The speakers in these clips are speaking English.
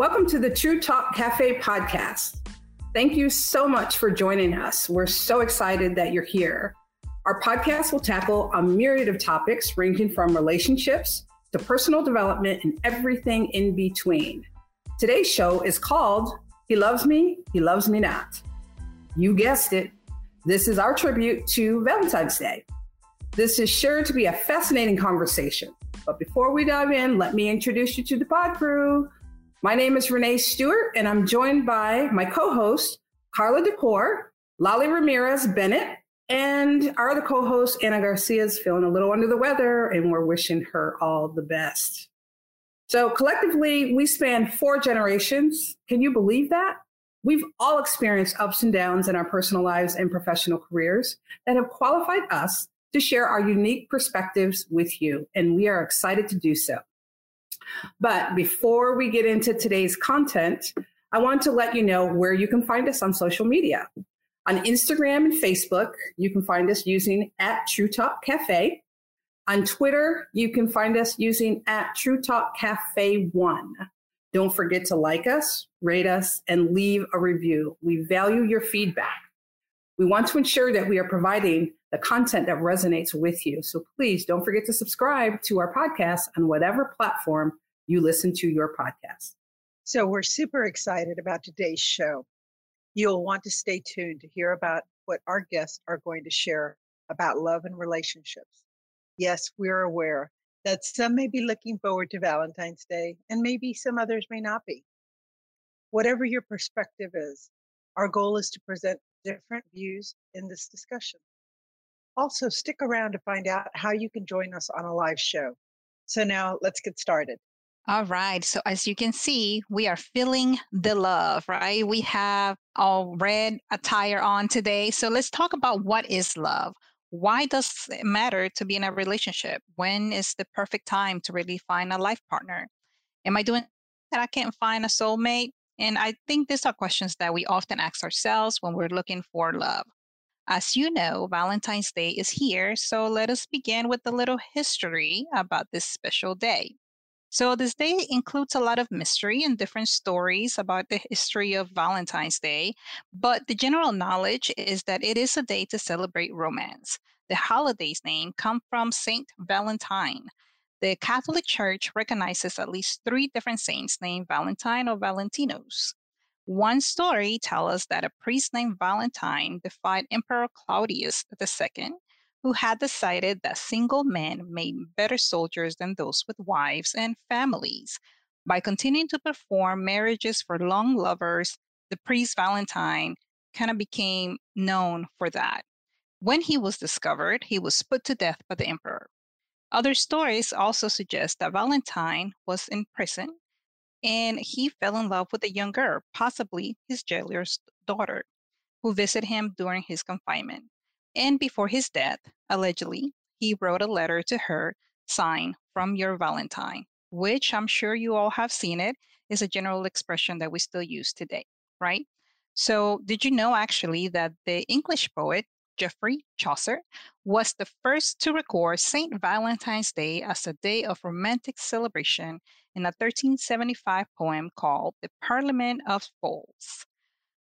Welcome to the True Talk Cafe podcast. Thank you so much for joining us. We're so excited that you're here. Our podcast will tackle a myriad of topics ranging from relationships to personal development and everything in between. Today's show is called He Loves Me, He Loves Me Not. You guessed it. This is our tribute to Valentine's Day. This is sure to be a fascinating conversation. But before we dive in, let me introduce you to the pod crew. My name is Renee Stewart, and I'm joined by my co host, Carla Decor, Lolly Ramirez Bennett, and our other co host, Anna Garcia, is feeling a little under the weather, and we're wishing her all the best. So, collectively, we span four generations. Can you believe that? We've all experienced ups and downs in our personal lives and professional careers that have qualified us to share our unique perspectives with you, and we are excited to do so. But before we get into today's content, I want to let you know where you can find us on social media. On Instagram and Facebook, you can find us using at True Talk Cafe. On Twitter, you can find us using at True Talk Cafe One. Don't forget to like us, rate us, and leave a review. We value your feedback. We want to ensure that we are providing the content that resonates with you. So please don't forget to subscribe to our podcast on whatever platform you listen to your podcast. So we're super excited about today's show. You'll want to stay tuned to hear about what our guests are going to share about love and relationships. Yes, we're aware that some may be looking forward to Valentine's Day and maybe some others may not be. Whatever your perspective is, our goal is to present different views in this discussion. Also, stick around to find out how you can join us on a live show. So now let's get started. All right. So as you can see, we are feeling the love, right? We have all red attire on today. So let's talk about what is love. Why does it matter to be in a relationship? When is the perfect time to really find a life partner? Am I doing that I can't find a soulmate? And I think these are questions that we often ask ourselves when we're looking for love. As you know, Valentine's Day is here, so let us begin with a little history about this special day. So, this day includes a lot of mystery and different stories about the history of Valentine's Day, but the general knowledge is that it is a day to celebrate romance. The holiday's name comes from Saint Valentine. The Catholic Church recognizes at least three different saints named Valentine or Valentinus. One story tells us that a priest named Valentine defied Emperor Claudius II who had decided that single men made better soldiers than those with wives and families. By continuing to perform marriages for long lovers, the priest Valentine kind of became known for that. When he was discovered, he was put to death by the emperor. Other stories also suggest that Valentine was in prison and he fell in love with a young girl, possibly his jailer's daughter, who visited him during his confinement. And before his death, allegedly, he wrote a letter to her signed from your Valentine, which I'm sure you all have seen it, is a general expression that we still use today, right? So, did you know actually that the English poet Geoffrey Chaucer was the first to record St. Valentine's Day as a day of romantic celebration in a 1375 poem called The Parliament of Fools?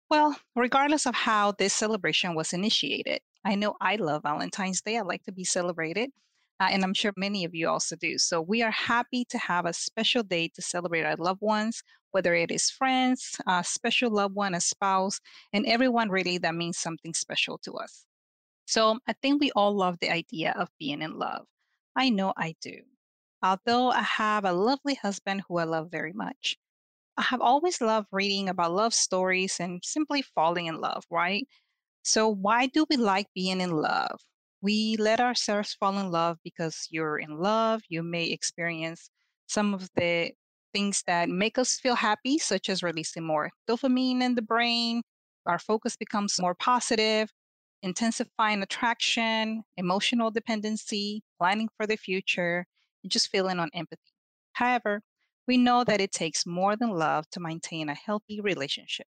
Well, regardless of how this celebration was initiated, I know I love Valentine's Day. I like to be celebrated. Uh, and I'm sure many of you also do. So we are happy to have a special day to celebrate our loved ones, whether it is friends, a special loved one, a spouse, and everyone really that means something special to us. So I think we all love the idea of being in love. I know I do. Although I have a lovely husband who I love very much, I have always loved reading about love stories and simply falling in love, right? So, why do we like being in love? We let ourselves fall in love because you're in love. You may experience some of the things that make us feel happy, such as releasing more dopamine in the brain. Our focus becomes more positive, intensifying attraction, emotional dependency, planning for the future, just feeling on empathy. However, we know that it takes more than love to maintain a healthy relationship.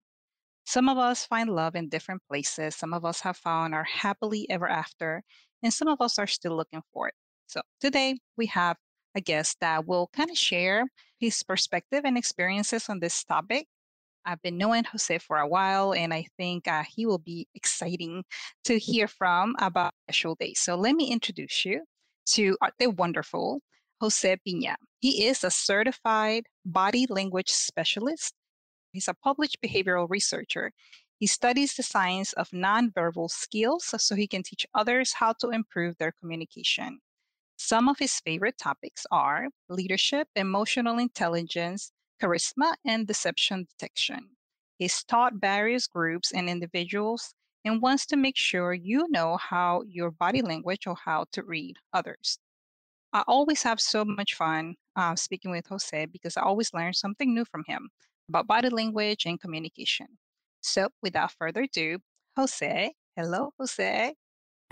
Some of us find love in different places. Some of us have found our happily ever after, and some of us are still looking for it. So today we have a guest that will kind of share his perspective and experiences on this topic. I've been knowing Jose for a while, and I think uh, he will be exciting to hear from about special days. So let me introduce you to the wonderful Jose Pina. He is a certified body language specialist. He's a published behavioral researcher. He studies the science of nonverbal skills so he can teach others how to improve their communication. Some of his favorite topics are leadership, emotional intelligence, charisma, and deception detection. He's taught various groups and individuals and wants to make sure you know how your body language or how to read others. I always have so much fun uh, speaking with Jose because I always learn something new from him about body language and communication. So, without further ado, Jose. Hello, Jose.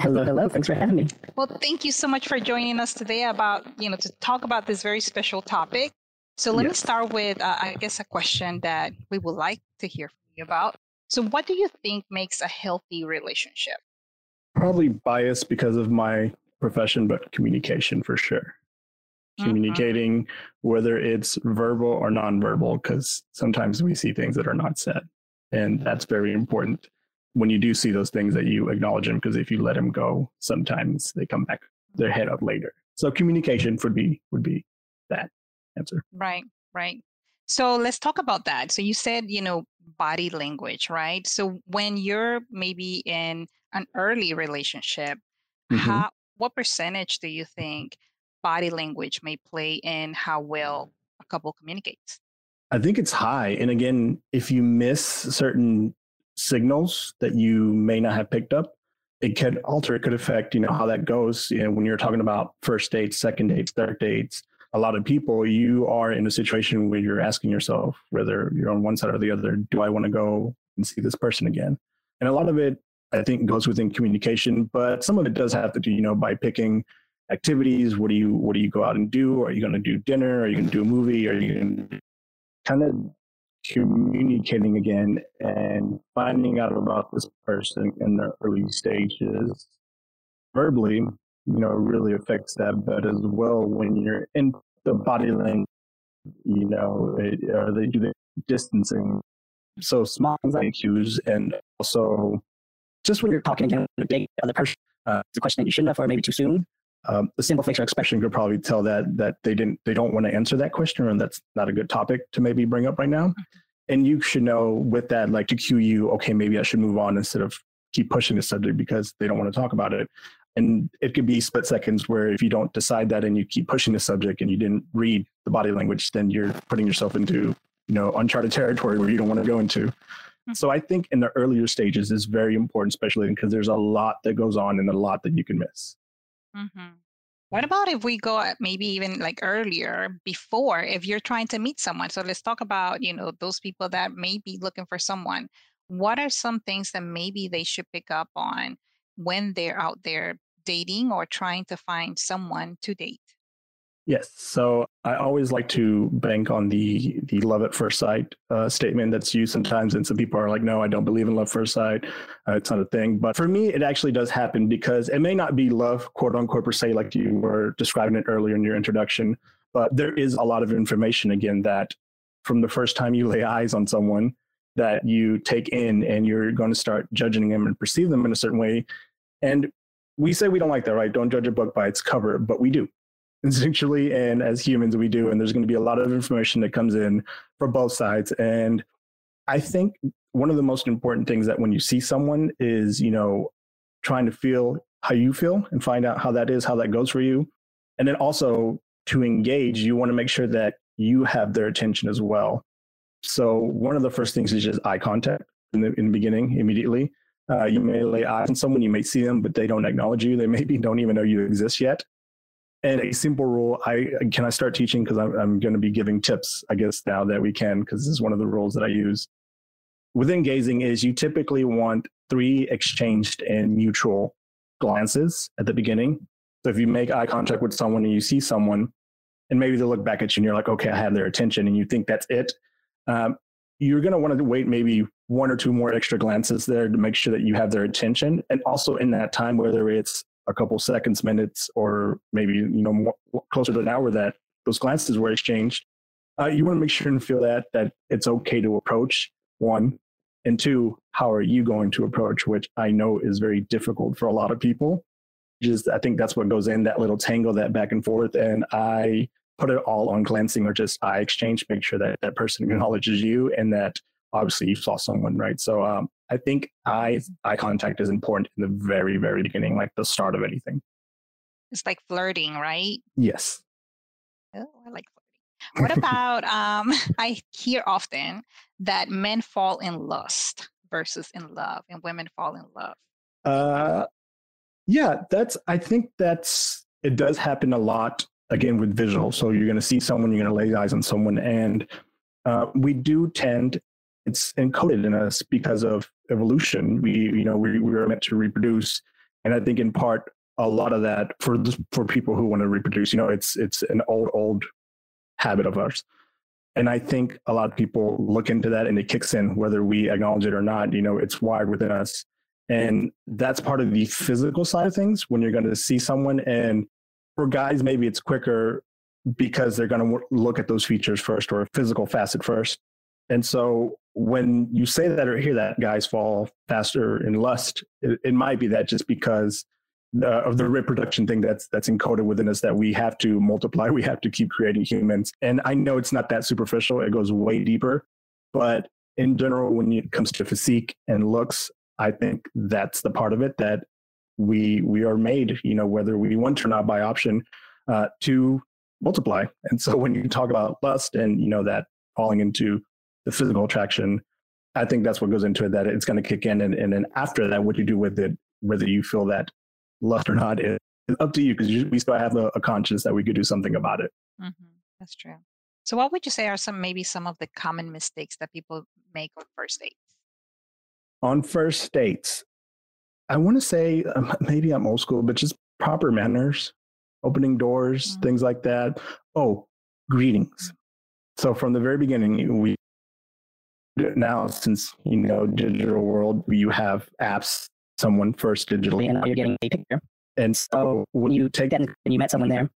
Hello, hello. Thanks for having me. Well, thank you so much for joining us today about, you know, to talk about this very special topic. So let yes. me start with, uh, I guess, a question that we would like to hear from you about. So, what do you think makes a healthy relationship? Probably bias because of my profession, but communication for sure. Mm-hmm. Communicating, whether it's verbal or nonverbal, because sometimes we see things that are not said. And that's very important when you do see those things that you acknowledge them, because if you let them go, sometimes they come back their head up later. So communication would be would be that answer. Right, right. So let's talk about that. So you said, you know, body language, right? So when you're maybe in an early relationship, mm-hmm. how what percentage do you think body language may play in how well a couple communicates? I think it's high. And again, if you miss certain signals that you may not have picked up, it could alter, it could affect, you know, how that goes. You know, when you're talking about first dates, second dates, third dates, a lot of people, you are in a situation where you're asking yourself whether you're on one side or the other, do I want to go and see this person again? And a lot of it I think goes within communication, but some of it does have to do, you know, by picking activities. What do you what do you go out and do? Are you going to do dinner? Are you going to do a movie? Are you going to kind of communicating again and finding out about this person in the early stages verbally, you know, really affects that. But as well, when you're in the body language, you know, it, are they do the distancing? So small cues and also just when you're talking a big other person, uh, a question that you shouldn't have or maybe too soon. Um, the simple facial expression could probably tell that that they didn't they don't want to answer that question and that's not a good topic to maybe bring up right now. And you should know with that, like to cue you, okay, maybe I should move on instead of keep pushing the subject because they don't want to talk about it. And it could be split seconds where if you don't decide that and you keep pushing the subject and you didn't read the body language, then you're putting yourself into, you know, uncharted territory where you don't want to go into. Mm-hmm. So I think in the earlier stages is very important, especially because there's a lot that goes on and a lot that you can miss. Mm-hmm. What about if we go maybe even like earlier before, if you're trying to meet someone? So let's talk about, you know, those people that may be looking for someone. What are some things that maybe they should pick up on when they're out there dating or trying to find someone to date? Yes. So I always like to bank on the the love at first sight uh, statement that's used sometimes, and some people are like, "No, I don't believe in love first sight. Uh, it's not a thing." But for me, it actually does happen because it may not be love, quote unquote, per se, like you were describing it earlier in your introduction. But there is a lot of information again that from the first time you lay eyes on someone that you take in, and you're going to start judging them and perceive them in a certain way. And we say we don't like that, right? Don't judge a book by its cover, but we do instinctually and as humans we do and there's going to be a lot of information that comes in from both sides. And i think one of the most important things that when you see someone is you know trying to feel how you feel and find out how that is how that goes for you. And then also to engage you want to make sure that you have their attention as well. So one of the first things is just eye contact in the, in the beginning immediately. Uh, you may lay eyes on someone you may see them but they don't acknowledge you. They maybe don't even know you exist yet and a simple rule, I can I start teaching because I'm, I'm going to be giving tips, I guess, now that we can, because this is one of the rules that I use. Within gazing is you typically want three exchanged and mutual glances at the beginning. So if you make eye contact with someone and you see someone, and maybe they look back at you and you're like, okay, I have their attention, and you think that's it, um, you're going to want to wait maybe one or two more extra glances there to make sure that you have their attention. And also in that time, whether it's a couple seconds, minutes, or maybe you know more, closer to an hour that those glances were exchanged, uh, you want to make sure and feel that that it's okay to approach one, and two, how are you going to approach, which I know is very difficult for a lot of people. Just I think that's what goes in that little tangle, that back and forth, and I put it all on glancing or just eye exchange. Make sure that that person acknowledges you and that obviously you saw someone, right? So um, I think eye eye contact is important in the very very beginning, like the start of anything. It's like flirting, right? Yes. Oh, I like flirting. What about um I hear often that men fall in lust versus in love and women fall in love. Uh yeah, that's I think that's it does happen a lot again with visual. So you're going to see someone, you're going to lay eyes on someone, and uh, we do tend it's encoded in us because of evolution. We, you know, we, we were meant to reproduce, and I think in part a lot of that for for people who want to reproduce, you know, it's it's an old old habit of ours. And I think a lot of people look into that and it kicks in, whether we acknowledge it or not. You know, it's wired within us. And that's part of the physical side of things when you're going to see someone. And for guys, maybe it's quicker because they're going to look at those features first or a physical facet first. And so when you say that or hear that guys fall faster in lust, it, it might be that just because uh, of the reproduction thing that's that's encoded within us that we have to multiply, we have to keep creating humans. And I know it's not that superficial; it goes way deeper. But in general, when it comes to physique and looks, I think that's the part of it that we we are made, you know, whether we want to or not by option, uh, to multiply. And so when you talk about lust and you know that falling into the physical attraction, I think that's what goes into it, that it's going to kick in. And, and then after that, what you do with it, whether you feel that lust or not, is up to you because we still have a, a, conscience that we could do something about it. Mm-hmm. That's true. So, what would you say are some maybe some of the common mistakes that people make on first dates? On first dates, I want to say um, maybe I'm old school, but just proper manners, opening doors, mm-hmm. things like that. Oh, greetings. So from the very beginning, we now since you know digital world you have apps someone first digitally and now you're getting a picture. And so when you take that and you met someone there.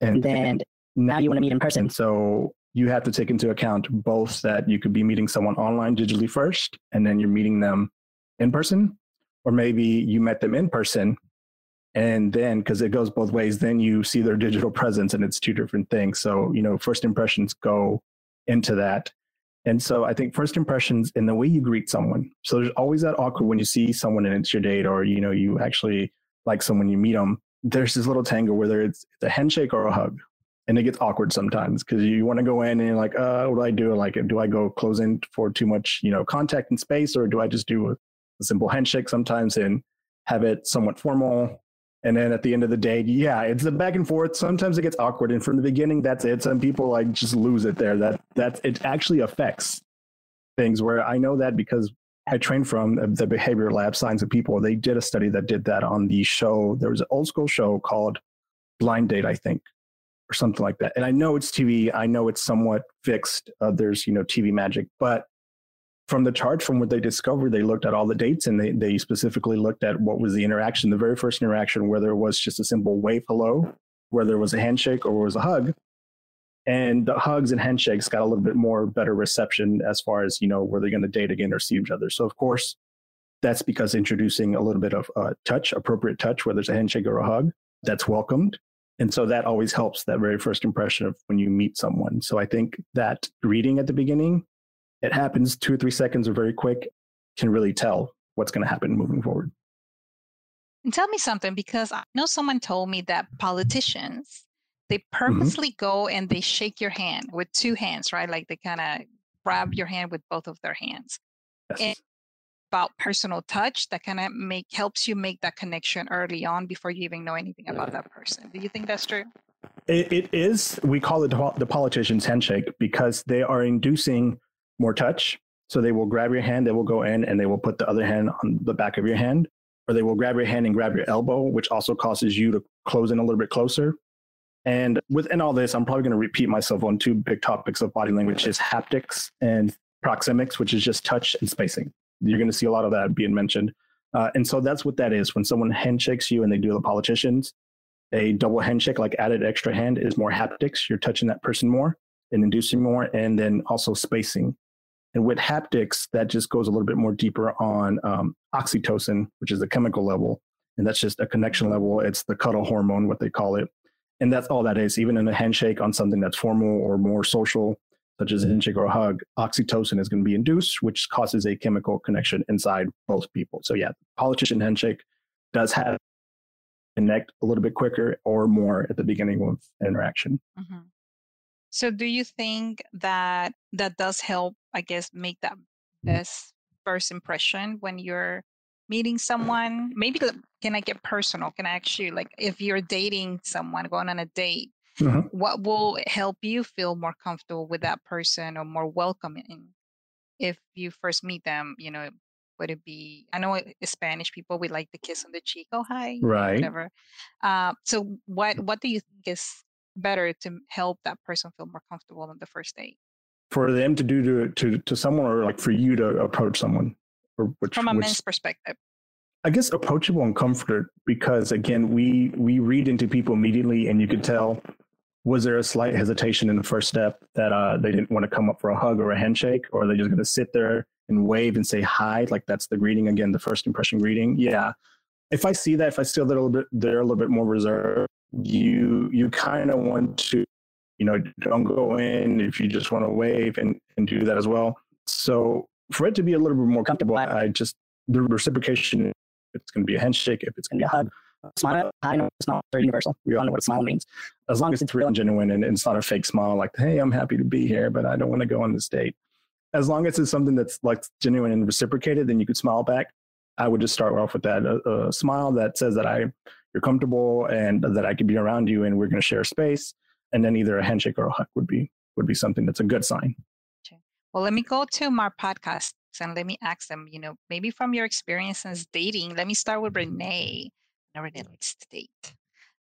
And then now you want to meet in person. so you have to take into account both that you could be meeting someone online digitally first and then you're meeting them in person or maybe you met them in person and then because it goes both ways then you see their digital presence and it's two different things. So you know first impressions go into that and so I think first impressions and the way you greet someone. So there's always that awkward when you see someone and it's your date or, you know, you actually like someone, you meet them. There's this little tangle, whether it's, a handshake or a hug. And it gets awkward sometimes because you want to go in and you're like, uh, what do I do? Like, do I go close in for too much, you know, contact and space, or do I just do a, a simple handshake sometimes and have it somewhat formal? And then at the end of the day, yeah, it's the back and forth. Sometimes it gets awkward, and from the beginning, that's it. Some people like just lose it there. That that it actually affects things. Where I know that because I trained from the Behavior Lab Science of People. They did a study that did that on the show. There was an old school show called Blind Date, I think, or something like that. And I know it's TV. I know it's somewhat fixed. Uh, there's you know TV magic, but from the chart, from what they discovered, they looked at all the dates and they, they specifically looked at what was the interaction, the very first interaction, whether it was just a simple wave hello, whether it was a handshake or it was a hug. And the hugs and handshakes got a little bit more better reception as far as, you know, were they going to date again or see each other. So, of course, that's because introducing a little bit of uh, touch, appropriate touch, whether it's a handshake or a hug, that's welcomed. And so that always helps that very first impression of when you meet someone. So I think that greeting at the beginning it happens two or three seconds or very quick, can really tell what's going to happen moving forward. And tell me something because I know someone told me that politicians they mm-hmm. purposely mm-hmm. go and they shake your hand with two hands, right? Like they kind of grab your hand with both of their hands. Yes. And about personal touch that kind of make helps you make that connection early on before you even know anything about that person. Do you think that's true? it, it is. We call it the politician's handshake because they are inducing more touch. So they will grab your hand, they will go in and they will put the other hand on the back of your hand, or they will grab your hand and grab your elbow, which also causes you to close in a little bit closer. And within all this, I'm probably going to repeat myself on two big topics of body language is haptics and proxemics, which is just touch and spacing. You're going to see a lot of that being mentioned. Uh, and so that's what that is. When someone handshakes you and they do the politicians, a double handshake, like added extra hand, is more haptics. You're touching that person more and inducing more, and then also spacing. And with haptics, that just goes a little bit more deeper on um, oxytocin, which is the chemical level. And that's just a connection level. It's the cuddle hormone, what they call it. And that's all that is. Even in a handshake on something that's formal or more social, such as a handshake or a hug, oxytocin is going to be induced, which causes a chemical connection inside both people. So, yeah, politician handshake does have connect a little bit quicker or more at the beginning of interaction. Mm-hmm. So, do you think that that does help, I guess, make that best first impression when you're meeting someone? Maybe can I get personal? Can I actually, like, if you're dating someone, going on a date, mm-hmm. what will help you feel more comfortable with that person or more welcoming if you first meet them? You know, would it be? I know Spanish people we like the kiss on the cheek. Oh, hi, right? Whatever. Uh, so, what what do you think is better to help that person feel more comfortable on the first date? For them to do to to to someone, or like for you to approach someone, or which, from a which, men's perspective. I guess approachable and comforted because again, we we read into people immediately, and you could tell was there a slight hesitation in the first step that uh, they didn't want to come up for a hug or a handshake, or are they just going to sit there and wave and say hi, like that's the greeting again, the first impression greeting? Yeah, if I see that, if I still they're a little bit they're a little bit more reserved, you you kind of want to you know don't go in if you just want to wave and and do that as well. So for it to be a little bit more comfortable i just the reciprocation it's going to be a handshake if it's going to be a hug smile i know it's not very universal. We all know what a smile means. As long as it's real and genuine and, and it's not a fake smile like hey i'm happy to be here but i don't want to go on this date. As long as it's something that's like genuine and reciprocated then you could smile back. I would just start off with that a, a smile that says that i you're comfortable and that I could be around you and we're going to share space. And then either a handshake or a hug would be would be something that's a good sign. Okay. Well, let me go to my podcast and let me ask them, you know, maybe from your experiences dating, let me start with Renee. Renee likes to date.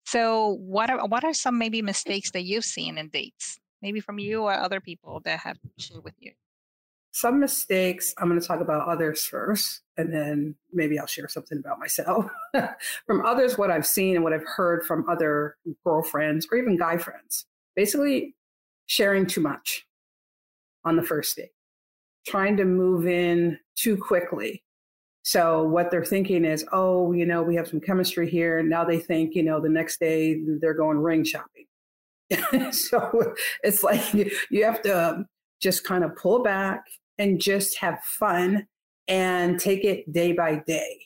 So what are what are some maybe mistakes that you've seen in dates? Maybe from you or other people that have shared with you? Some mistakes. I'm going to talk about others first, and then maybe I'll share something about myself. from others, what I've seen and what I've heard from other girlfriends or even guy friends. Basically, sharing too much on the first date, trying to move in too quickly. So what they're thinking is, oh, you know, we have some chemistry here. And now they think, you know, the next day they're going ring shopping. so it's like you, have to um, just kind of pull back and just have fun and take it day by day.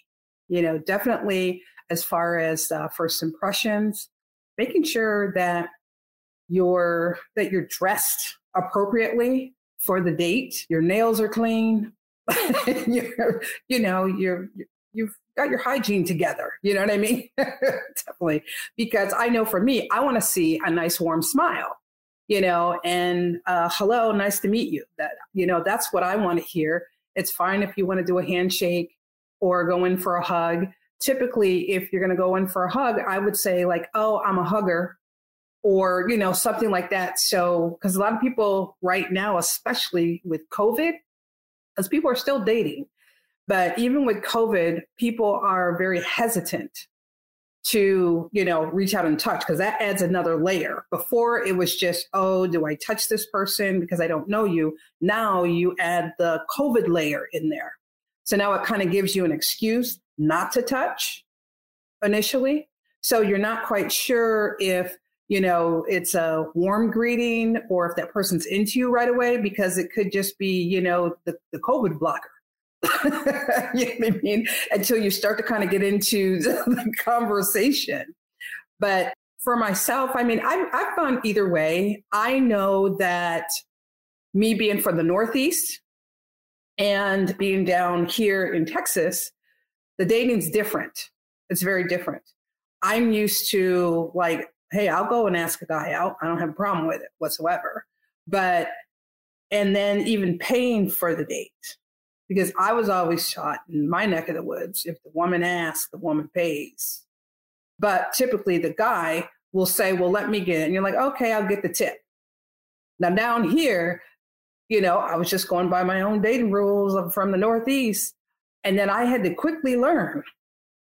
You know, definitely as far as uh, first impressions, making sure that you're that you're dressed appropriately for the date. Your nails are clean. you're, you know, you're you've got your hygiene together. You know what I mean? definitely, because I know for me, I want to see a nice warm smile you know, and uh, hello, nice to meet you. That, you know, that's what I want to hear. It's fine if you want to do a handshake or go in for a hug. Typically, if you're going to go in for a hug, I would say, like, oh, I'm a hugger or, you know, something like that. So, because a lot of people right now, especially with COVID, because people are still dating, but even with COVID, people are very hesitant to you know reach out and touch because that adds another layer. Before it was just oh do i touch this person because i don't know you? Now you add the covid layer in there. So now it kind of gives you an excuse not to touch initially. So you're not quite sure if you know it's a warm greeting or if that person's into you right away because it could just be you know the, the covid blocker you know what I mean? Until you start to kind of get into the conversation. But for myself, I mean, I've, I've gone either way. I know that me being from the Northeast and being down here in Texas, the dating's different. It's very different. I'm used to like, hey, I'll go and ask a guy out. I don't have a problem with it whatsoever. But, and then even paying for the date because I was always taught in my neck of the woods if the woman asks, the woman pays. But typically the guy will say, Well, let me get it. And you're like, Okay, I'll get the tip. Now, down here, you know, I was just going by my own dating rules. I'm from the Northeast. And then I had to quickly learn,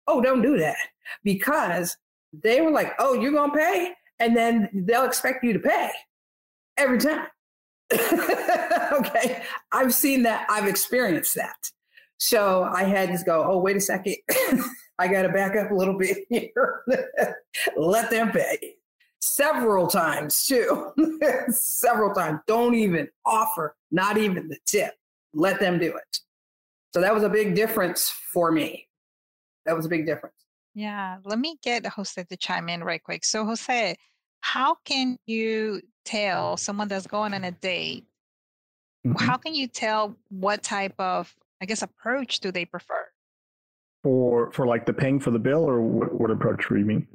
oh, don't do that because they were like, oh, you're going to pay? And then they'll expect you to pay every time. okay. I've seen that. I've experienced that. So I had to go, oh, wait a second. I got to back up a little bit here. Let them pay. Several times, too. Several times. Don't even offer, not even the tip. Let them do it. So that was a big difference for me. That was a big difference. Yeah, let me get Jose to chime in right quick. So, Jose, how can you tell someone that's going on a date? Mhm. How can you tell what type of, I guess, approach do they prefer? For for like the paying for the bill, or what, what approach do you mean?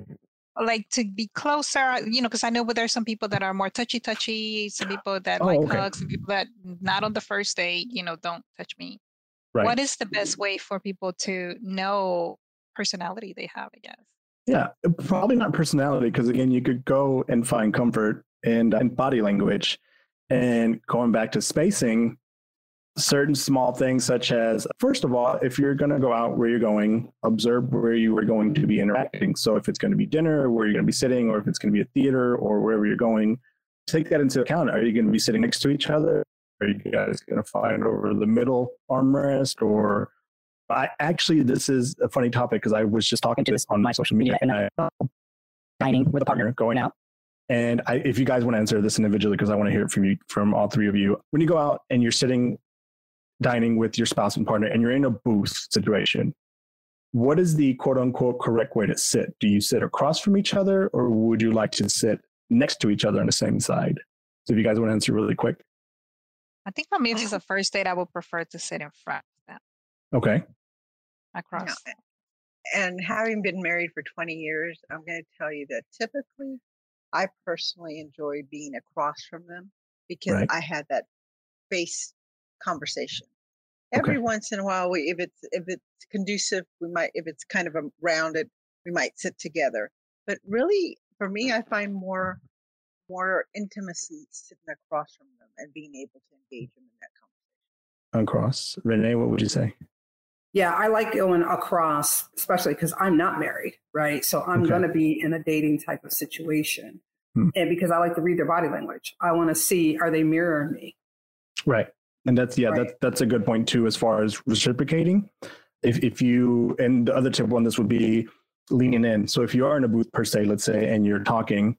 Like to be closer, you know, because I know there's some people that are more touchy touchy, some people that Oh, like okay. hugs, some people that not on the first date, you know, don't touch me. Right. What is the best way for people to know personality they have, I guess? Yeah, probably not personality, because again, you could go and find comfort in, in body language. And going back to spacing, certain small things, such as, first of all, if you're going to go out where you're going, observe where you are going to be interacting. So if it's going to be dinner, where you're going to be sitting, or if it's going to be a theater, or wherever you're going, take that into account. Are you going to be sitting next to each other? Are you guys going to find over the middle armrest or I actually, this is a funny topic because I was just talking to this on my social media and I dining with a partner, going out. And I, if you guys want to answer this individually, because I want to hear it from you, from all three of you, when you go out and you're sitting dining with your spouse and partner and you're in a booth situation, what is the quote unquote correct way to sit? Do you sit across from each other or would you like to sit next to each other on the same side? So if you guys want to answer really quick. I think for me, if it's a first date, I would prefer to sit in front of them Okay. across. Yeah. And having been married for 20 years, I'm going to tell you that typically I personally enjoy being across from them because Right. I had that face conversation. Every Okay. once in a while, we, if it's if it's conducive, we might if it's kind of a rounded, we might sit together. But really, for me, I find more more intimacy sitting across from them and being able to engage them in that conversation. Across. Renee, what would you say? Yeah, I like going across, especially because I'm not married, right? So I'm Okay. going to be in a dating type of situation. Hmm. And because I like to read their body language, I want to see are they mirroring me? Right. And that's yeah, Right. that's that's a good point too as far as reciprocating. If if you and the other tip on this would be leaning in. So if you are in a booth per se, let's say, and you're talking,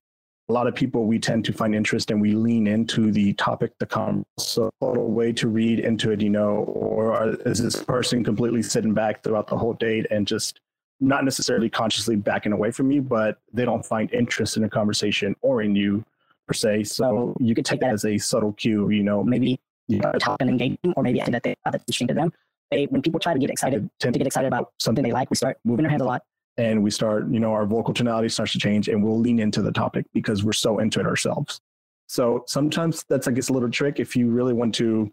a lot of people we tend to find interest and we lean into the topic, the com. So a way to read into it, you know, or are, is this person completely sitting back throughout the whole date and just not necessarily consciously backing away from you, but they don't find interest in a conversation or in you per se. So So you could take that as a subtle cue, you know, maybe you uh, talk and engage or maybe I think that they, that's interesting to them. They, when people try to get excited, tend to get excited about something they like, we start moving our hands a lot. And we start, you know, our vocal tonality starts to change and we'll lean into the topic because we're so into it ourselves. So sometimes that's, I guess, a little trick. If you really want to,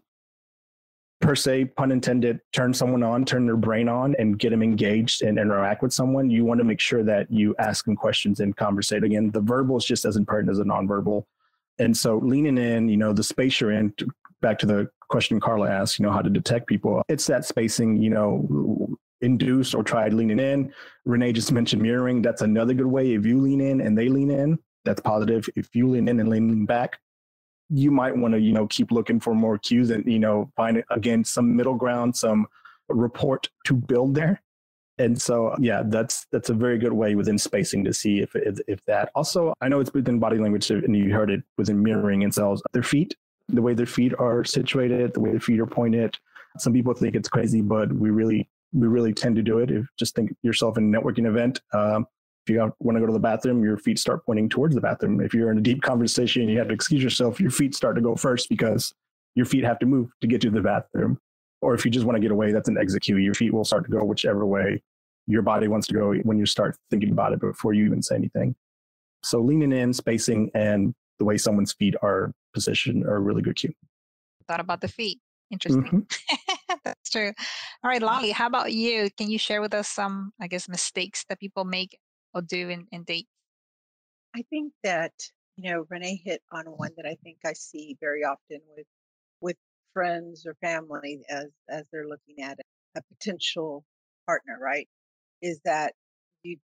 per se, pun intended, turn someone on, turn their brain on and get them engaged and interact with someone, you want to make sure that you ask them questions and conversate. Again, the verbal is just as important as the nonverbal. And so leaning in, you know, the space you're in, back to the question Carla asked, you know, how to detect people, it's that spacing, you know, induce or try leaning in. Renee just mentioned mirroring. That's another good way. If you lean in and they lean in, that's positive. If you lean in and lean back, you might want to, you know, keep looking for more cues and, you know, find again some middle ground, some report to build there. And so, yeah, that's that's a very good way within spacing to see if if, if that. Also, I know it's within body language, and you heard it within mirroring and cells. Their feet, the way their feet are situated, the way their feet are pointed. Some people think it's crazy, but we really we really tend to do it. If just think yourself in a networking event, um, if you want to go to the bathroom, your feet start pointing towards the bathroom. If you're in a deep conversation and you have to excuse yourself, your feet start to go first because your feet have to move to get to the bathroom. Or if you just want to get away, that's an execute. Your feet will start to go whichever way your body wants to go when you start thinking about it before you even say anything. So leaning in, spacing, and the way someone's feet are positioned are a really good cue. Thought about the feet. Interesting. Mhm. That's true. All right, mm. Lolly, how about you? Can you share with us some, I guess, mistakes that people make or do in, in dates? I think that you know Renee hit on one that I think I see very often with with friends or family as as they're looking at it a potential partner, right? Is that you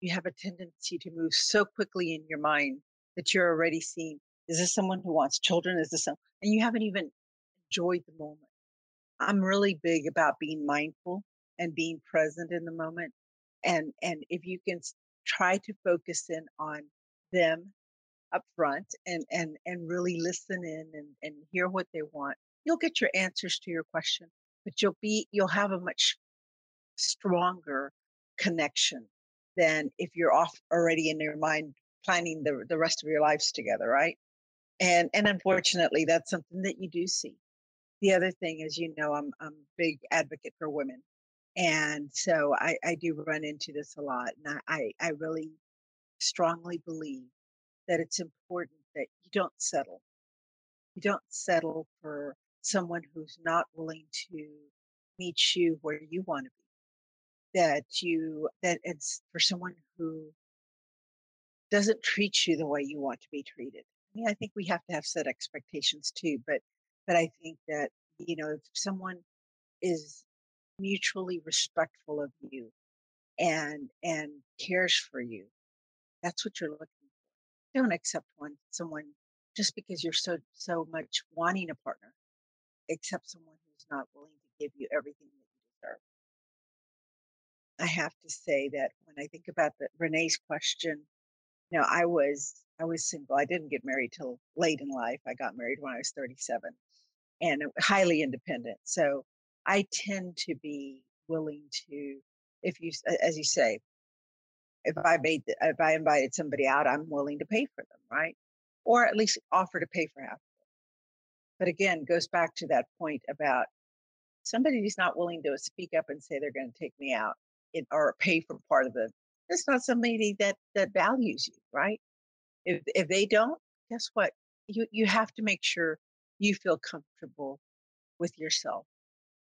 you have a tendency to move so quickly in your mind that you're already seeing is this someone who wants children? Is this some, and you haven't even enjoyed the moment. I'm really big about being mindful and being present in the moment. And and if you can try to focus in on them up front and and and really listen in and, and hear what they want, you'll get your answers to your question, but you'll be you'll have a much stronger connection than if you're off already in your mind planning the the rest of your lives together, right? And and unfortunately that's something that you do see. The other thing is, you know, I'm I'm a big advocate for women and so I, I do run into this a lot. And I, I really strongly believe that it's important that you don't settle. You don't settle for someone who's not willing to meet you where you want to be. That you, that it's for someone who doesn't treat you the way you want to be treated. I mean, I think we have to have set expectations too, but, but I think that, you know, if someone is mutually respectful of you and and cares for you that's what you're looking for. Don't accept one someone just because you're so so much wanting a partner accept someone who's not willing to give you everything that you deserve. I have to say that when i think about the renee's question you know i was i was single. I didn't get married till late in life. I got married when i was 37 and highly independent so I tend to be willing to, if you, as you say, if I made, if I invited somebody out, I'm willing to pay for them, right? Or at least offer to pay for half. But again, goes back to that point about somebody who's not willing to speak up and say they're going to take me out in, or pay for part of the. It's not somebody that that values you, right? If if they don't, guess what? You you have to make sure you feel comfortable with yourself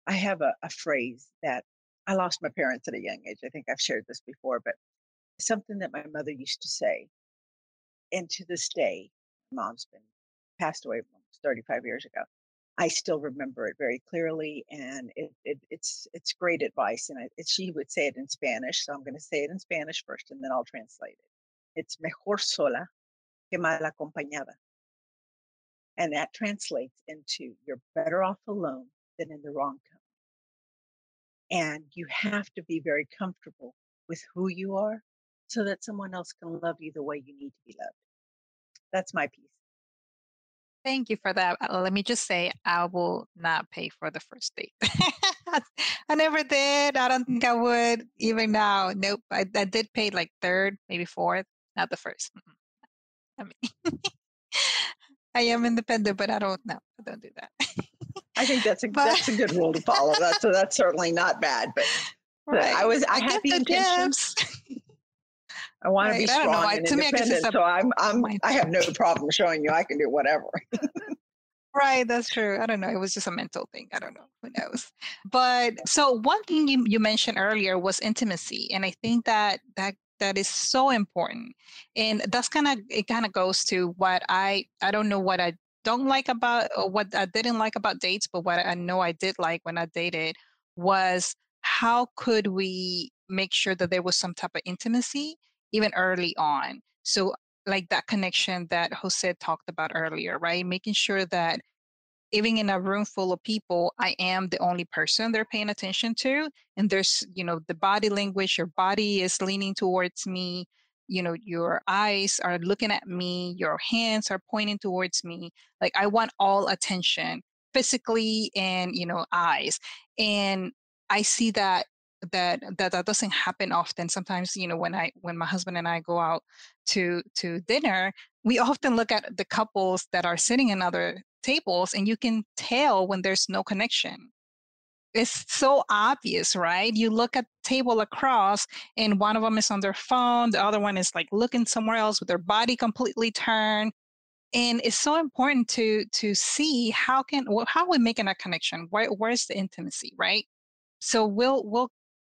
I have a, a phrase that I lost my parents at a young age. I think I've shared this before, but something that my mother used to say. And to this day, mom's been passed away almost 35 years ago. I still remember it very clearly, and it, it, it's it's great advice. And I, it, she would say it in Spanish, so I'm going to say it in Spanish first, and then I'll translate it. It's mejor sola que mal acompañada, and that translates into you're better off alone than in the wrong company. And you have to be very comfortable with who you are so that someone else can love you the way you need to be loved. That's my piece. Thank you for that. Uh, let me just say, I will not pay for the first date. I never did. I don't think I would even now. Nope. I, I did pay like third, maybe fourth, not the first. I mean, I am independent, but I don't. No, I don't do that. I think that's a but, that's a good rule to follow. That's so that's certainly not bad. But, right. I was I, I had the intentions. I want right. to be strong I, and independent, so I'm I'm I have no problem showing you I can do whatever. right, that's true. I don't know. It was just a mental thing. I don't know. Who knows? But so one thing you, you mentioned earlier was intimacy, and I think that that that is so important and that's kind of it kind of goes to what i i don't know what i don't like about or what I didn't like about dates, but what I know I did like when I dated was how could we make sure that there was some type of intimacy even early on. So like that connection that Jose talked about earlier, right? Making sure that even in a room full of people, I am the only person they're paying attention to. And there's, you know, the body language, your body is leaning towards me you know your eyes are looking at me your hands are pointing towards me like i want all attention physically and you know eyes and i see that that that that doesn't happen often sometimes you know when i when my husband and i go out to to dinner we often look at the couples that are sitting in other tables and you can tell when there's no connection it's so obvious, right? You look at table across and one of them is on their phone, the other one is like looking somewhere else with their body completely turned. And it's so important to to see how can how we making a connection. Where, where's the intimacy, right? So we'll we'll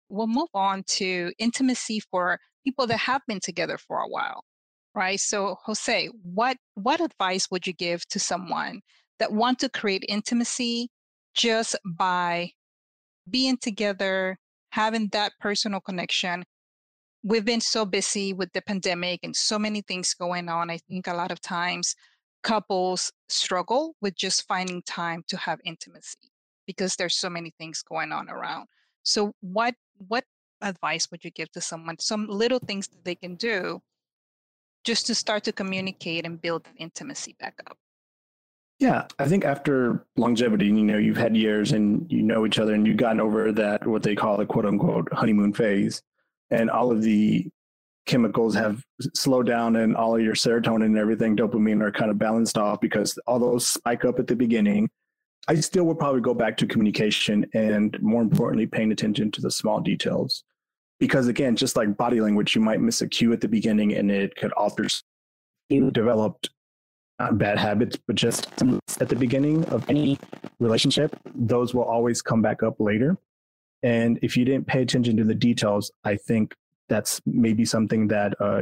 we'll move on to intimacy for people that have been together for a while, right? So Jose, what what advice would you give to someone that want to create intimacy just by being together, having that personal connection. We've been so busy with the pandemic and so many things going on. I think a lot of times couples struggle with just finding time to have intimacy because there's so many things going on around. So what what advice would you give to someone? Some little things that they can do just to start to communicate and build intimacy back up. Yeah, I think after longevity, you know, you've had years and you know each other and you've gotten over that, what they call the quote unquote honeymoon phase. And all of the chemicals have slowed down and all of your serotonin and everything, dopamine are kind of balanced off because all those spike up at the beginning. I still would probably go back to communication and more importantly, paying attention to the small details. Because again, just like body language, you might miss a cue at the beginning and it could alter you developed not bad habits, but just at the beginning of any relationship, those will always come back up later. And if you didn't pay attention to the details, I think that's maybe something that uh,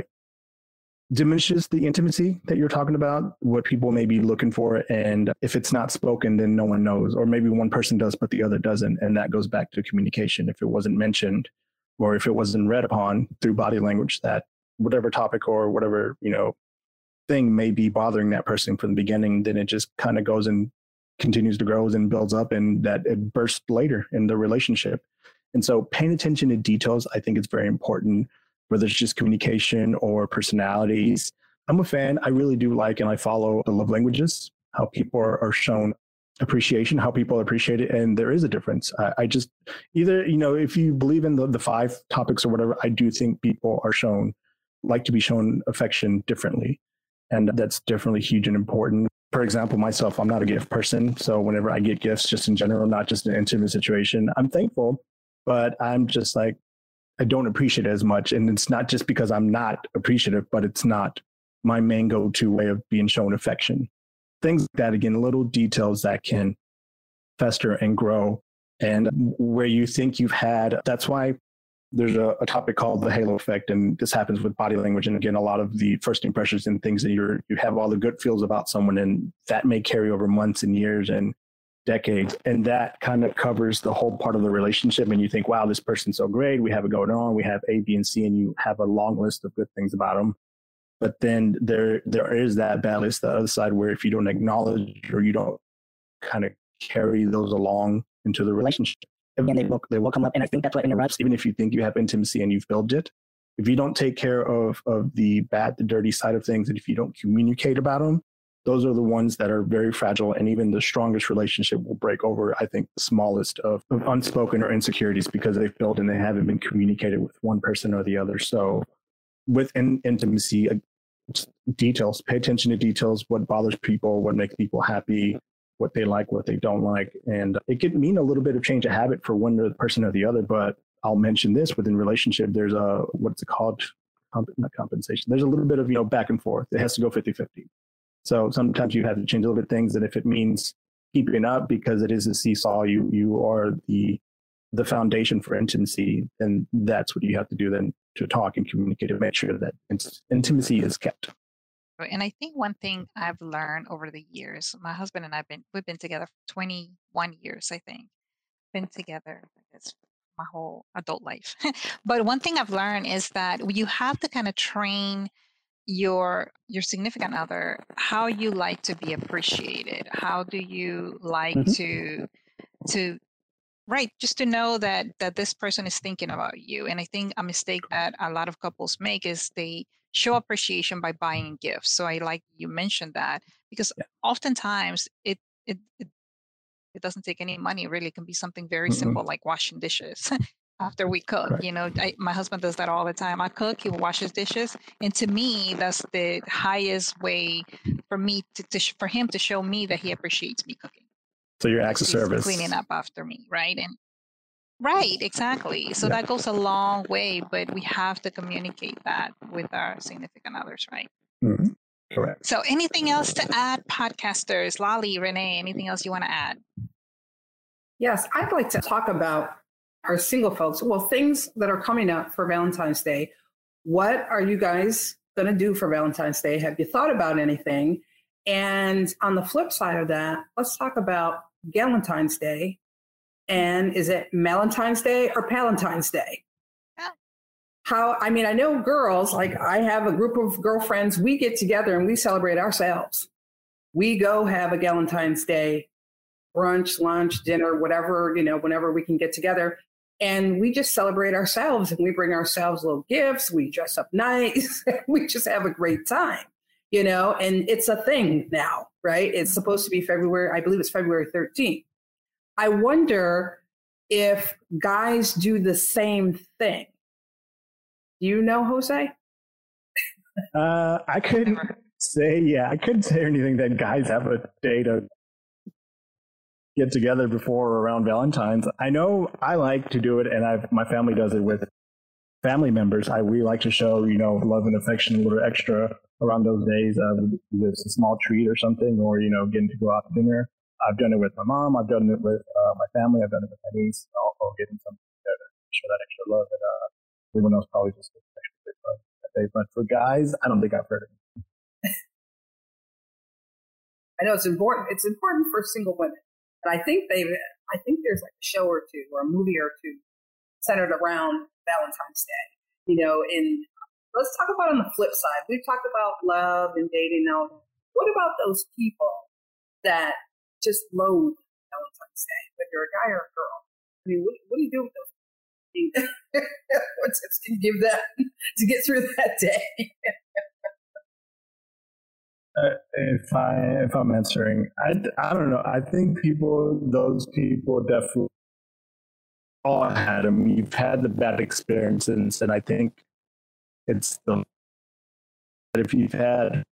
diminishes the intimacy that you're talking about, what people may be looking for. And if it's not spoken, then no one knows. Or maybe one person does, but the other doesn't. And that goes back to communication. If it wasn't mentioned or if it wasn't read upon through body language, that whatever topic or whatever, you know, thing may be bothering that person from the beginning, then it just kind of goes and continues to grow and builds up and that it bursts later in the relationship. And so paying attention to details, I think is very important, whether it's just communication or personalities. I'm a fan. I really do like and I follow the love languages, how people are, are shown appreciation, how people appreciate it. And there is a difference. I, I just either, you know, if you believe in the, the five topics or whatever, I do think people are shown like to be shown affection differently. And that's definitely huge and important. For example, myself, I'm not a gift person. So whenever I get gifts, just in general, not just an intimate situation, I'm thankful, but I'm just like, I don't appreciate it as much. And it's not just because I'm not appreciative, but it's not my main go to way of being shown affection. Things like that, again, little details that can fester and grow. And where you think you've had, that's why there's a, a, topic called the halo effect and this happens with body language and again a lot of the first impressions and things that you're you have all the good feels about someone and that may carry over months and years and decades and that kind of covers the whole part of the relationship and you think wow this person's so great. We have it going on. We have a b and c and you have a long list of good things about them but then there there is that balance the other side where if you don't acknowledge or you don't kind of carry those along into the relationship again, they will, they will come up. And I think that's what interrupts, even if you think you have intimacy and you've built it. If you don't take care of, of the bad, the dirty side of things, and if you don't communicate about them, those are the ones that are very fragile. And even the strongest relationship will break over, I think, the smallest of, of unspoken or insecurities because they've built and they haven't been communicated with one person or the other. So, with in, intimacy, uh, details, pay attention to details, what bothers people, what makes people happy, what they like, what they don't like. And it could mean a little bit of change of habit for one person or the other. But I'll mention this within relationship, there's a, what's it called? Comp- not compensation. There's a little bit of, you know, back and forth. It has to go 50 50. So sometimes you have to change a little bit things. And if it means keeping up because it is a seesaw, you, you are the, the foundation for intimacy, then that's what you have to do then to talk and communicate and make sure that intimacy is kept. And I think one thing I've learned over the years, my husband and I've been we've been together for 21 years, I think. Been together, I guess, my whole adult life. but one thing I've learned is that you have to kind of train your your significant other how you like to be appreciated. How do you like mm-hmm. to to right just to know that that this person is thinking about you and i think a mistake that a lot of couples make is they show appreciation by buying gifts. So I like you mentioned that because yeah. oftentimes it, it, it it doesn't take any money. Really, it can be something very mm-hmm. simple like washing dishes. after we cook. Right. You know, I, my husband does that all the time. I cook, he washes dishes, and to me, that's the highest way for me to, to for him to show me that he appreciates me cooking. So your acts of service, cleaning up after me, right? And Right, exactly. So yeah. that goes a long way, but we have to communicate that with our significant others, right? Mm-hmm. Correct. So, anything else to add, podcasters? Lolly, Renee, anything else you want to add? Yes, I'd like to talk about our single folks. Well, things that are coming up for Valentine's Day. What are you guys going to do for Valentine's Day? Have you thought about anything? And on the flip side of that, let's talk about Galentine's Day And is it Valentine's Day or Palentine's Day? How, I mean, I know girls, like I have a group of girlfriends, we get together and we celebrate ourselves. We go have a Valentine's Day brunch, lunch, dinner, whatever, you know, whenever we can get together. And we just celebrate ourselves and we bring ourselves little gifts. We dress up nice. we just have a great time, you know, and it's a thing now, right? It's supposed to be February, I believe it's February 13th. I wonder if guys do the same thing. Do you know, Jose? Uh, I couldn't say, yeah, I couldn't say anything that guys have a day to get together before or around Valentine's. I know I like to do it, and I've, my family does it with family members. I we like to show you know love and affection a little extra around those days. Uh, it's a small treat or something, or you know getting to go out to dinner. I've done it with my mom. I've done it with uh, my family. I've done it with my niece. Also getting something to show that extra love, and uh, everyone else probably just gets extra bit that day. But for guys, I don't think I've heard it. I know it's important. It's important for single women. But I think they, I think there's like a show or two or a movie or two centered around Valentine's Day. You know, and let's talk about on the flip side. We've talked about love and dating. Now, what about those people that just loathe Valentine's Day, whether you're a guy or a girl? I mean, what, what do you do with those? what tips can you give them to get through that day? Uh, if I if I'm answering, I, I don't know. I think people, those people, definitely all had them. You've had the bad experiences, and I think it's the if you've had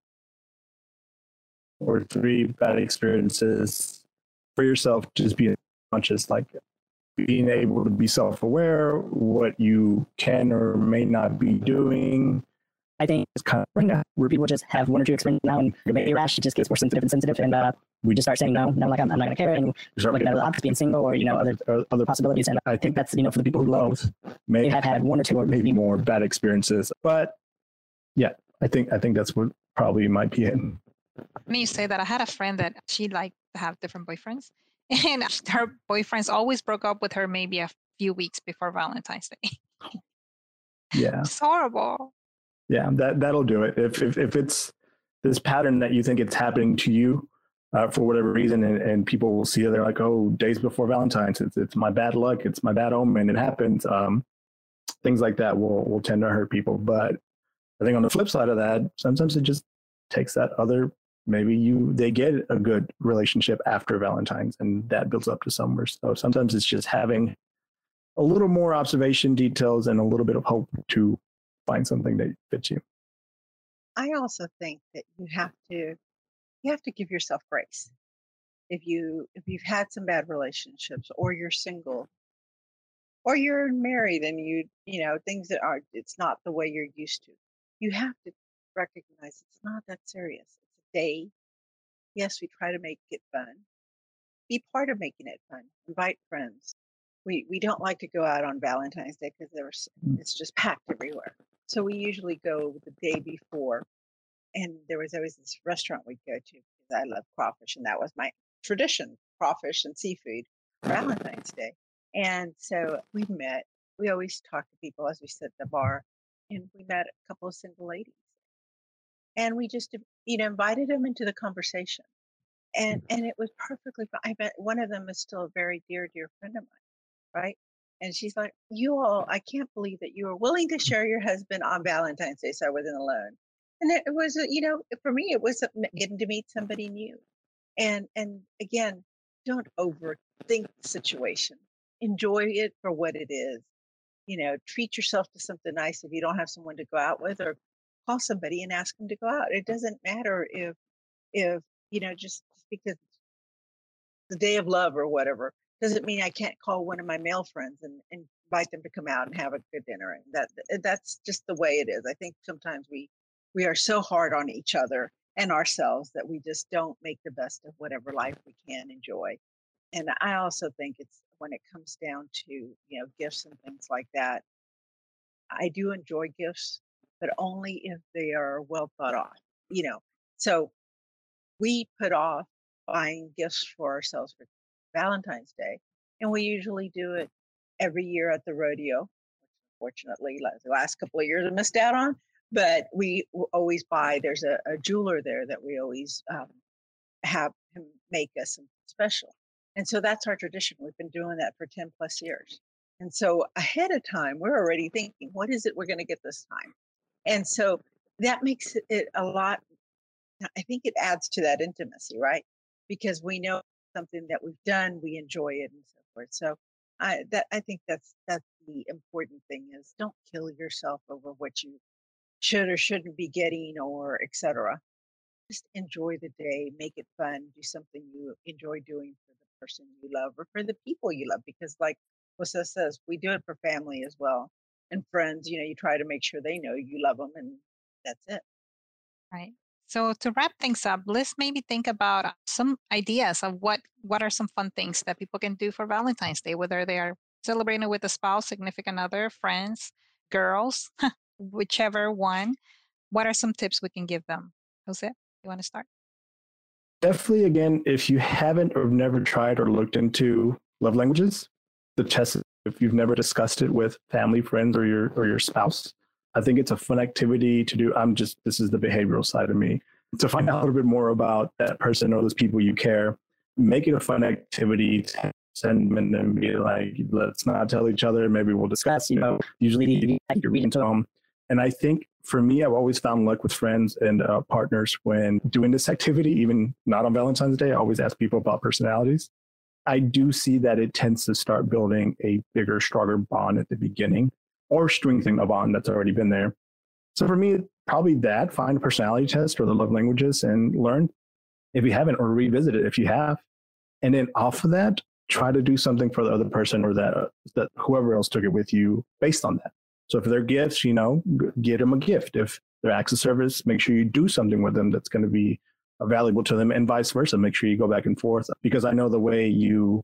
or three bad experiences for yourself, just being conscious, like being able to be self-aware, what you can or may not be doing, I think it's kind of right now where people just have one or two experiences now and your baby rash just gets more sensitive and sensitive. And uh, we just start saying no, no, like I'm, I'm not going to care. And looking at other options, being single or, you know, other, other possibilities. And I think that's, you know, for the people who love, may have had one or two or maybe more bad experiences. But yeah, I think, I think that's what probably might be it. Me say that I had a friend that she liked to have different boyfriends and her boyfriends always broke up with her maybe a few weeks before Valentine's Day. Yeah. it's horrible. Yeah, that that'll do it. If if, if it's this pattern that you think it's happening to you uh, for whatever reason, and, and people will see it, they're like, "Oh, days before Valentine's, it's it's my bad luck, it's my bad omen, it happens." Um, things like that will will tend to hurt people. But I think on the flip side of that, sometimes it just takes that other maybe you they get a good relationship after Valentine's, and that builds up to somewhere. So sometimes it's just having a little more observation details and a little bit of hope to find something that fits you. I also think that you have to you have to give yourself grace. If you if you've had some bad relationships or you're single or you're married and you you know things that are it's not the way you're used to. You have to recognize it's not that serious. Day. Yes, we try to make it fun. Be part of making it fun. Invite friends. We we don't like to go out on Valentine's Day because there's mm. it's just packed everywhere. So we usually go the day before. And there was always this restaurant we'd go to because I love crawfish. And that was my tradition crawfish and seafood for Valentine's Day. And so we met. We always talk to people as we sit at the bar. And we met a couple of single ladies. And we just, you know, invited them into the conversation. And mm-hmm. and it was perfectly fine. I bet one of them is still a very dear, dear friend of mine, right? And she's like, You all, I can't believe that you are willing to mm-hmm. share your husband on Valentine's Day. So I wasn't alone. And it was, you know, for me, it was getting to meet somebody new. And, and again, don't overthink the situation. Enjoy it for what it is. You know, treat yourself to something nice if you don't have someone to go out with or call somebody and ask them to go out. It doesn't matter if, if, you know, just because the day of love or whatever doesn't mean I can't call one of my male friends and, and invite them to come out and have a good dinner. And that that's just the way it is. I think sometimes we we are so hard on each other and ourselves that we just don't make the best of whatever life we can enjoy. And I also think it's when it comes down to you know gifts and things like that. I do enjoy gifts, but only if they are well thought off. You know, so we put off buying gifts for ourselves for Valentine's Day And we usually do it every year at the rodeo. Fortunately, the last couple of years I missed out on, but we always buy. There's a, a jeweler there that we always um, have him make us something special. And so that's our tradition. We've been doing that for 10 plus years. And so ahead of time, we're already thinking, what is it we're going to get this time? And so that makes it a lot, I think it adds to that intimacy, right? Because we know something that we've done, we enjoy it and so forth. So I that I think that's that's the important thing is don't kill yourself over what you should or shouldn't be getting or etc. Just enjoy the day, make it fun, do something you enjoy doing for the person you love or for the people you love. Because like Wasa says, we do it for family as well and friends. You know, you try to make sure they know you love them, and that's it. Right. So to wrap things up, let's maybe think about uh, some ideas of what what are some fun things that people can do for Valentine's Day, whether they are celebrating with a spouse, significant other, friends, girls, whichever one. What are some tips we can give them? Jose, you want to start? Definitely, again, if you haven't or never tried or looked into love languages, the test if you've never discussed it with family, friends, or your or your spouse. I think it's a fun activity to do. I'm just this is the behavioral side of me to find out a little bit more about that person or those people you care. Make it a fun activity. Send them and be like, let's not tell each other. Maybe we'll discuss. You know, usually you're reading to them. And I think for me, I've always found luck with friends and uh, partners when doing this activity, even not on Valentine's Day. I always ask people about personalities. I do see that it tends to start building a bigger, stronger bond at the beginning or strengthening a bond that's already been there. So for me, probably that find a personality test or the love languages and learn if you haven't or revisit it if you have. And then off of that, try to do something for the other person or that, uh, that whoever else took it with you based on that. So if they're gifts, you know, get them a gift. If they're acts of service, make sure you do something with them that's going to be valuable to them and vice versa. Make sure you go back and forth because I know the way you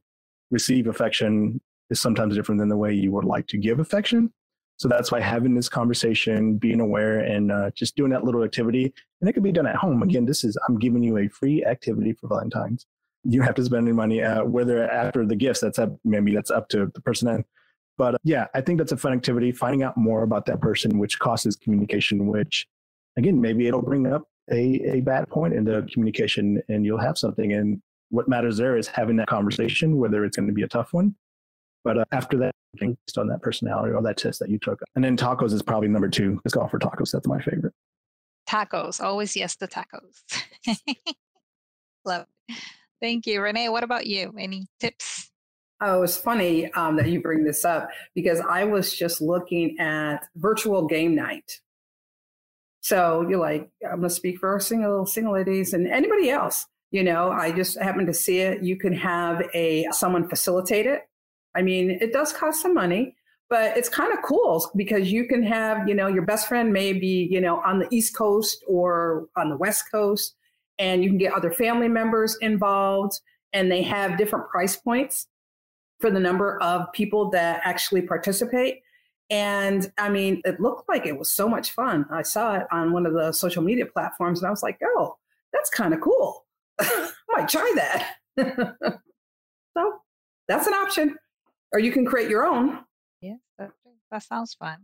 receive affection is sometimes different than the way you would like to give affection. So that's why having this conversation, being aware, and uh, just doing that little activity, and it could be done at home. Again, this is I'm giving you a free activity for Valentine's. You have to spend any money, uh, whether after the gifts. That's up, maybe that's up to the person. In. But uh, yeah, I think that's a fun activity. Finding out more about that person, which causes communication, which again maybe it'll bring up a, a bad point in the communication and you'll have something. And what matters there is having that conversation, whether it's going to be a tough one. But uh, after that, based on that personality or that test that you took. And then tacos is probably number two. Let's go for tacos. That's my favorite. Tacos. Always yes to tacos. Love it. Thank you. Renee, what about you? Any tips? Oh, it's funny um, that you bring this up because I was just looking at virtual game night so you're like, I'm going to speak for our single single ladies and anybody else. You know, I just happen to see it. You can have a someone facilitate it. I mean, it does cost some money, but it's kind of cool because you can have, you know, your best friend may be, you know, on the East Coast or on the West Coast, and you can get other family members involved, and they have different price points for the number of people that actually participate. And I mean, it looked like it was so much fun. I saw it on one of the social media platforms and I was like, oh, that's kind of cool. I might try that. so that's an option. Or you can create your own. Yeah, that, that sounds fun.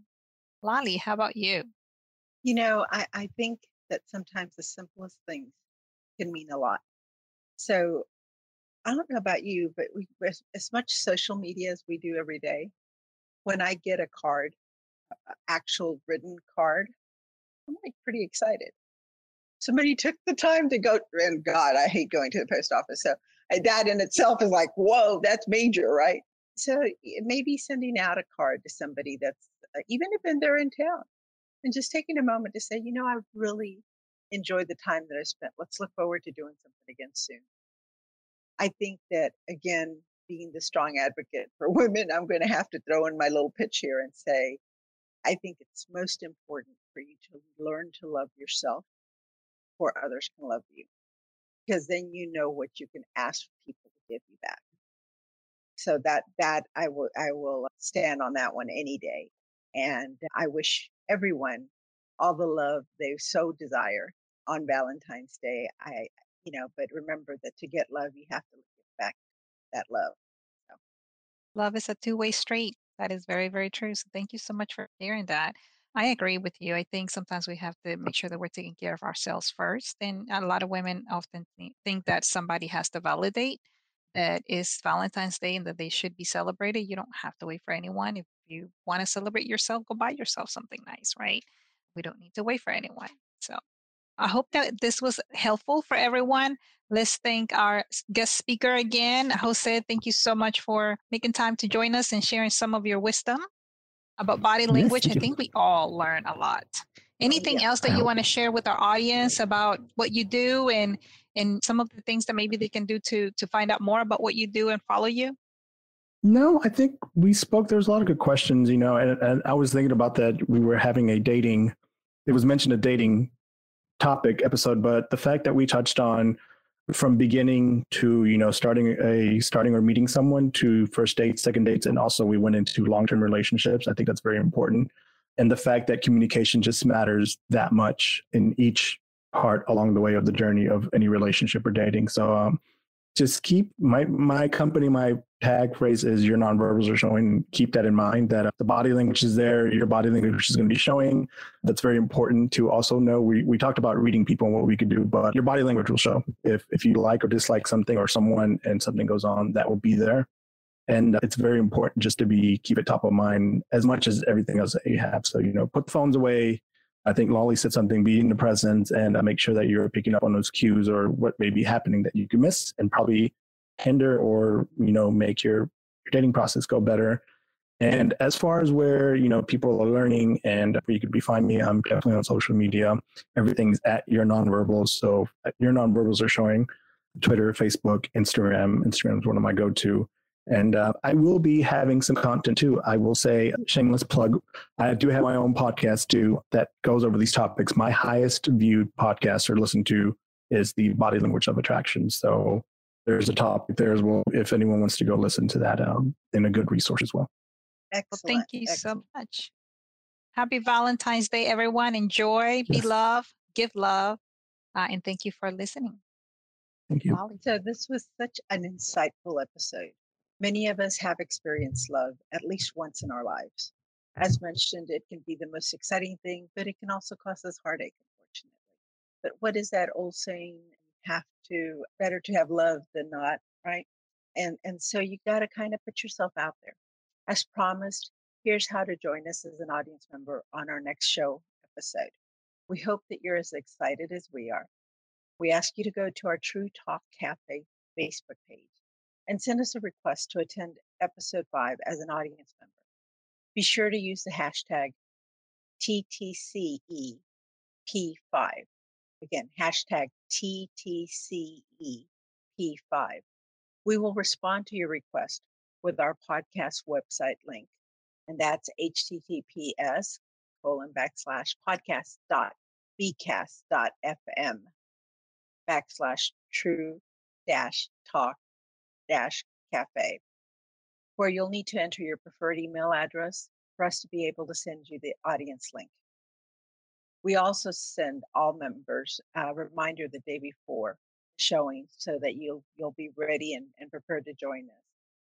Lolly, how about you? You know, I, I think that sometimes the simplest things can mean a lot. So I don't know about you, but we, as much social media as we do every day, when I get a card, actual written card, I'm like pretty excited. Somebody took the time to go, and God, I hate going to the post office. So that in itself is like, whoa, that's major, right? So maybe sending out a card to somebody that's, uh, even if they're in town, and just taking a moment to say, you know, I really enjoyed the time that I spent. Let's look forward to doing something again soon. I think that, again, being the strong advocate for women, I'm going to have to throw in my little pitch here and say, I think it's most important for you to learn to love yourself before others can love you. Because then you know what you can ask people to give you back. So that that I will I will stand on that one any day. And I wish everyone all the love they so desire on Valentine's Day. I you know, but remember that to get love you have to that love. So love is a two way street. That is very, very true. So thank you so much for sharing that. I agree with you. I think sometimes we have to make sure that we're taking care of ourselves first. And a lot of women often think that somebody has to validate that it's Valentine's Day and that they should be celebrated. You don't have to wait for anyone. If you want to celebrate yourself, go buy yourself something nice, right? We don't need to wait for anyone. So I hope that this was helpful for everyone. Let's thank our guest speaker again. Jose, thank you so much for making time to join us and sharing some of your wisdom about body language. Yes, I think we all learn a lot. Oh, Anything yeah. else that you want to share with our audience about what you do and and some of the things that maybe they can do to to find out more about what you do and follow you? No, I think we spoke. There's a lot of good questions, you know, and, and I was thinking about that. We were having a dating. It was mentioned a dating topic episode, but the fact that we touched on from beginning to you know starting a starting or meeting someone to first dates second dates and also we went into long-term relationships i think that's very important. And the fact that communication just matters that much in each part along the way of the journey of any relationship or dating. So um, just keep my my company my tag phrase is your nonverbals are showing. Keep that in mind that uh, the body language is there your body language is going to be showing. That's very important to also know we, we talked about reading people and what we could do but your body language will show. If if you like or dislike something or someone and something goes on that will be there. And it's very important just to be keep it top of mind as much as everything else that you have. So you know put phones away I think Lolly said something, be in the present and uh, make sure that you're picking up on those cues or what may be happening that you can miss and probably hinder or, you know, make your, your dating process go better. And as far as where, you know, people are learning and where you could be find me, I'm definitely on social media. Everything's at your nonverbals. So your nonverbals are showing Twitter, Facebook, Instagram. Instagram is one of my go-to. And uh, I will be having some content too. I will say, shameless plug, I do have my own podcast too that goes over these topics. My highest viewed podcast or listened to is the body language of attraction. So there's a topic there as well. If anyone wants to go listen to that, um, in a good resource as well. Excellent. Thank you Excellent. so much. Happy Valentine's Day, everyone. Enjoy, yes. be love, give love, uh, and thank you for listening. Thank you. So this was such an insightful episode. Many of us have experienced love at least once in our lives. As mentioned, it can be the most exciting thing, but it can also cause us heartache, unfortunately. But what is that old saying? Have to better to have love than not, right? And and so you got to kind of put yourself out there. As promised, here's how to join us as an audience member on our next show episode. We hope that you're as excited as we are. We ask you to go to our True Talk Cafe Facebook page and send us a request to attend episode five as an audience member. Be sure to use the hashtag TTCEP5. Again, hashtag TTCEP5. We will respond to your request with our podcast website link, and that's https colon backslash podcast dot bcast dot fm backslash true dash talk dash cafe, where you'll need to enter your preferred email address for us to be able to send you the audience link. We also send all members a reminder the day before showing so that you'll you'll be ready and, and prepared to join us.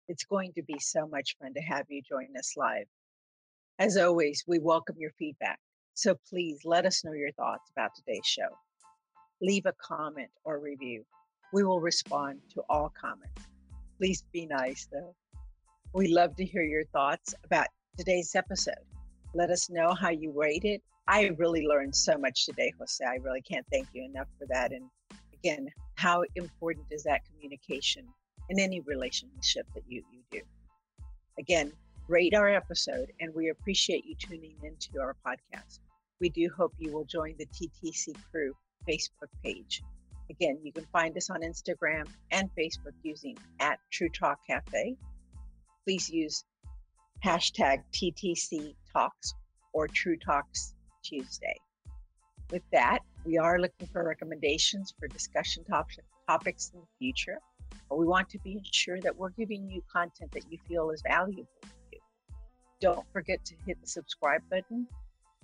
It's going to be so much fun to have you join us live. As always, we welcome your feedback. So please let us know your thoughts about today's show. Leave a comment or review. We will respond to all comments. Please be nice, though. We love to hear your thoughts about today's episode. Let us know how you rated. It. I really learned so much today, Jose. I really can't thank you enough for that. And again, how important is that communication in any relationship that you, you do? Again, rate our episode, and we appreciate you tuning into our podcast. We do hope you will join the TTC Crew Facebook page. Again, you can find us on Instagram and Facebook using at True Talk Cafe. Please use hashtag TTC Talks or True Talks Tuesday. With that, we are looking for recommendations for discussion top- topics in the future. But we want to be sure that we're giving you content that you feel is valuable to you. Don't forget to hit the subscribe button.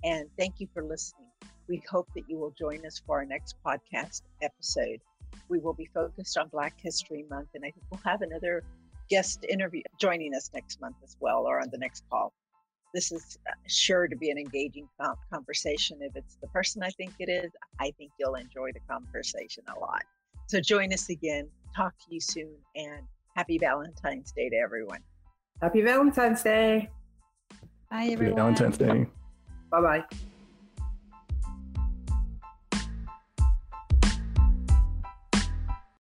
And thank you for listening. We hope that you will join us for our next podcast episode. We will be focused on Black History Month, and I think we'll have another guest interview joining us next month as well or on the next call. This is uh, sure to be an engaging conversation. If it's the person I think it is, I think you'll enjoy the conversation a lot. So join us again. Talk to you soon and happy Valentine's Day to everyone. Happy Valentine's Day. Bye, everyone. Happy Valentine's Day. Bye bye.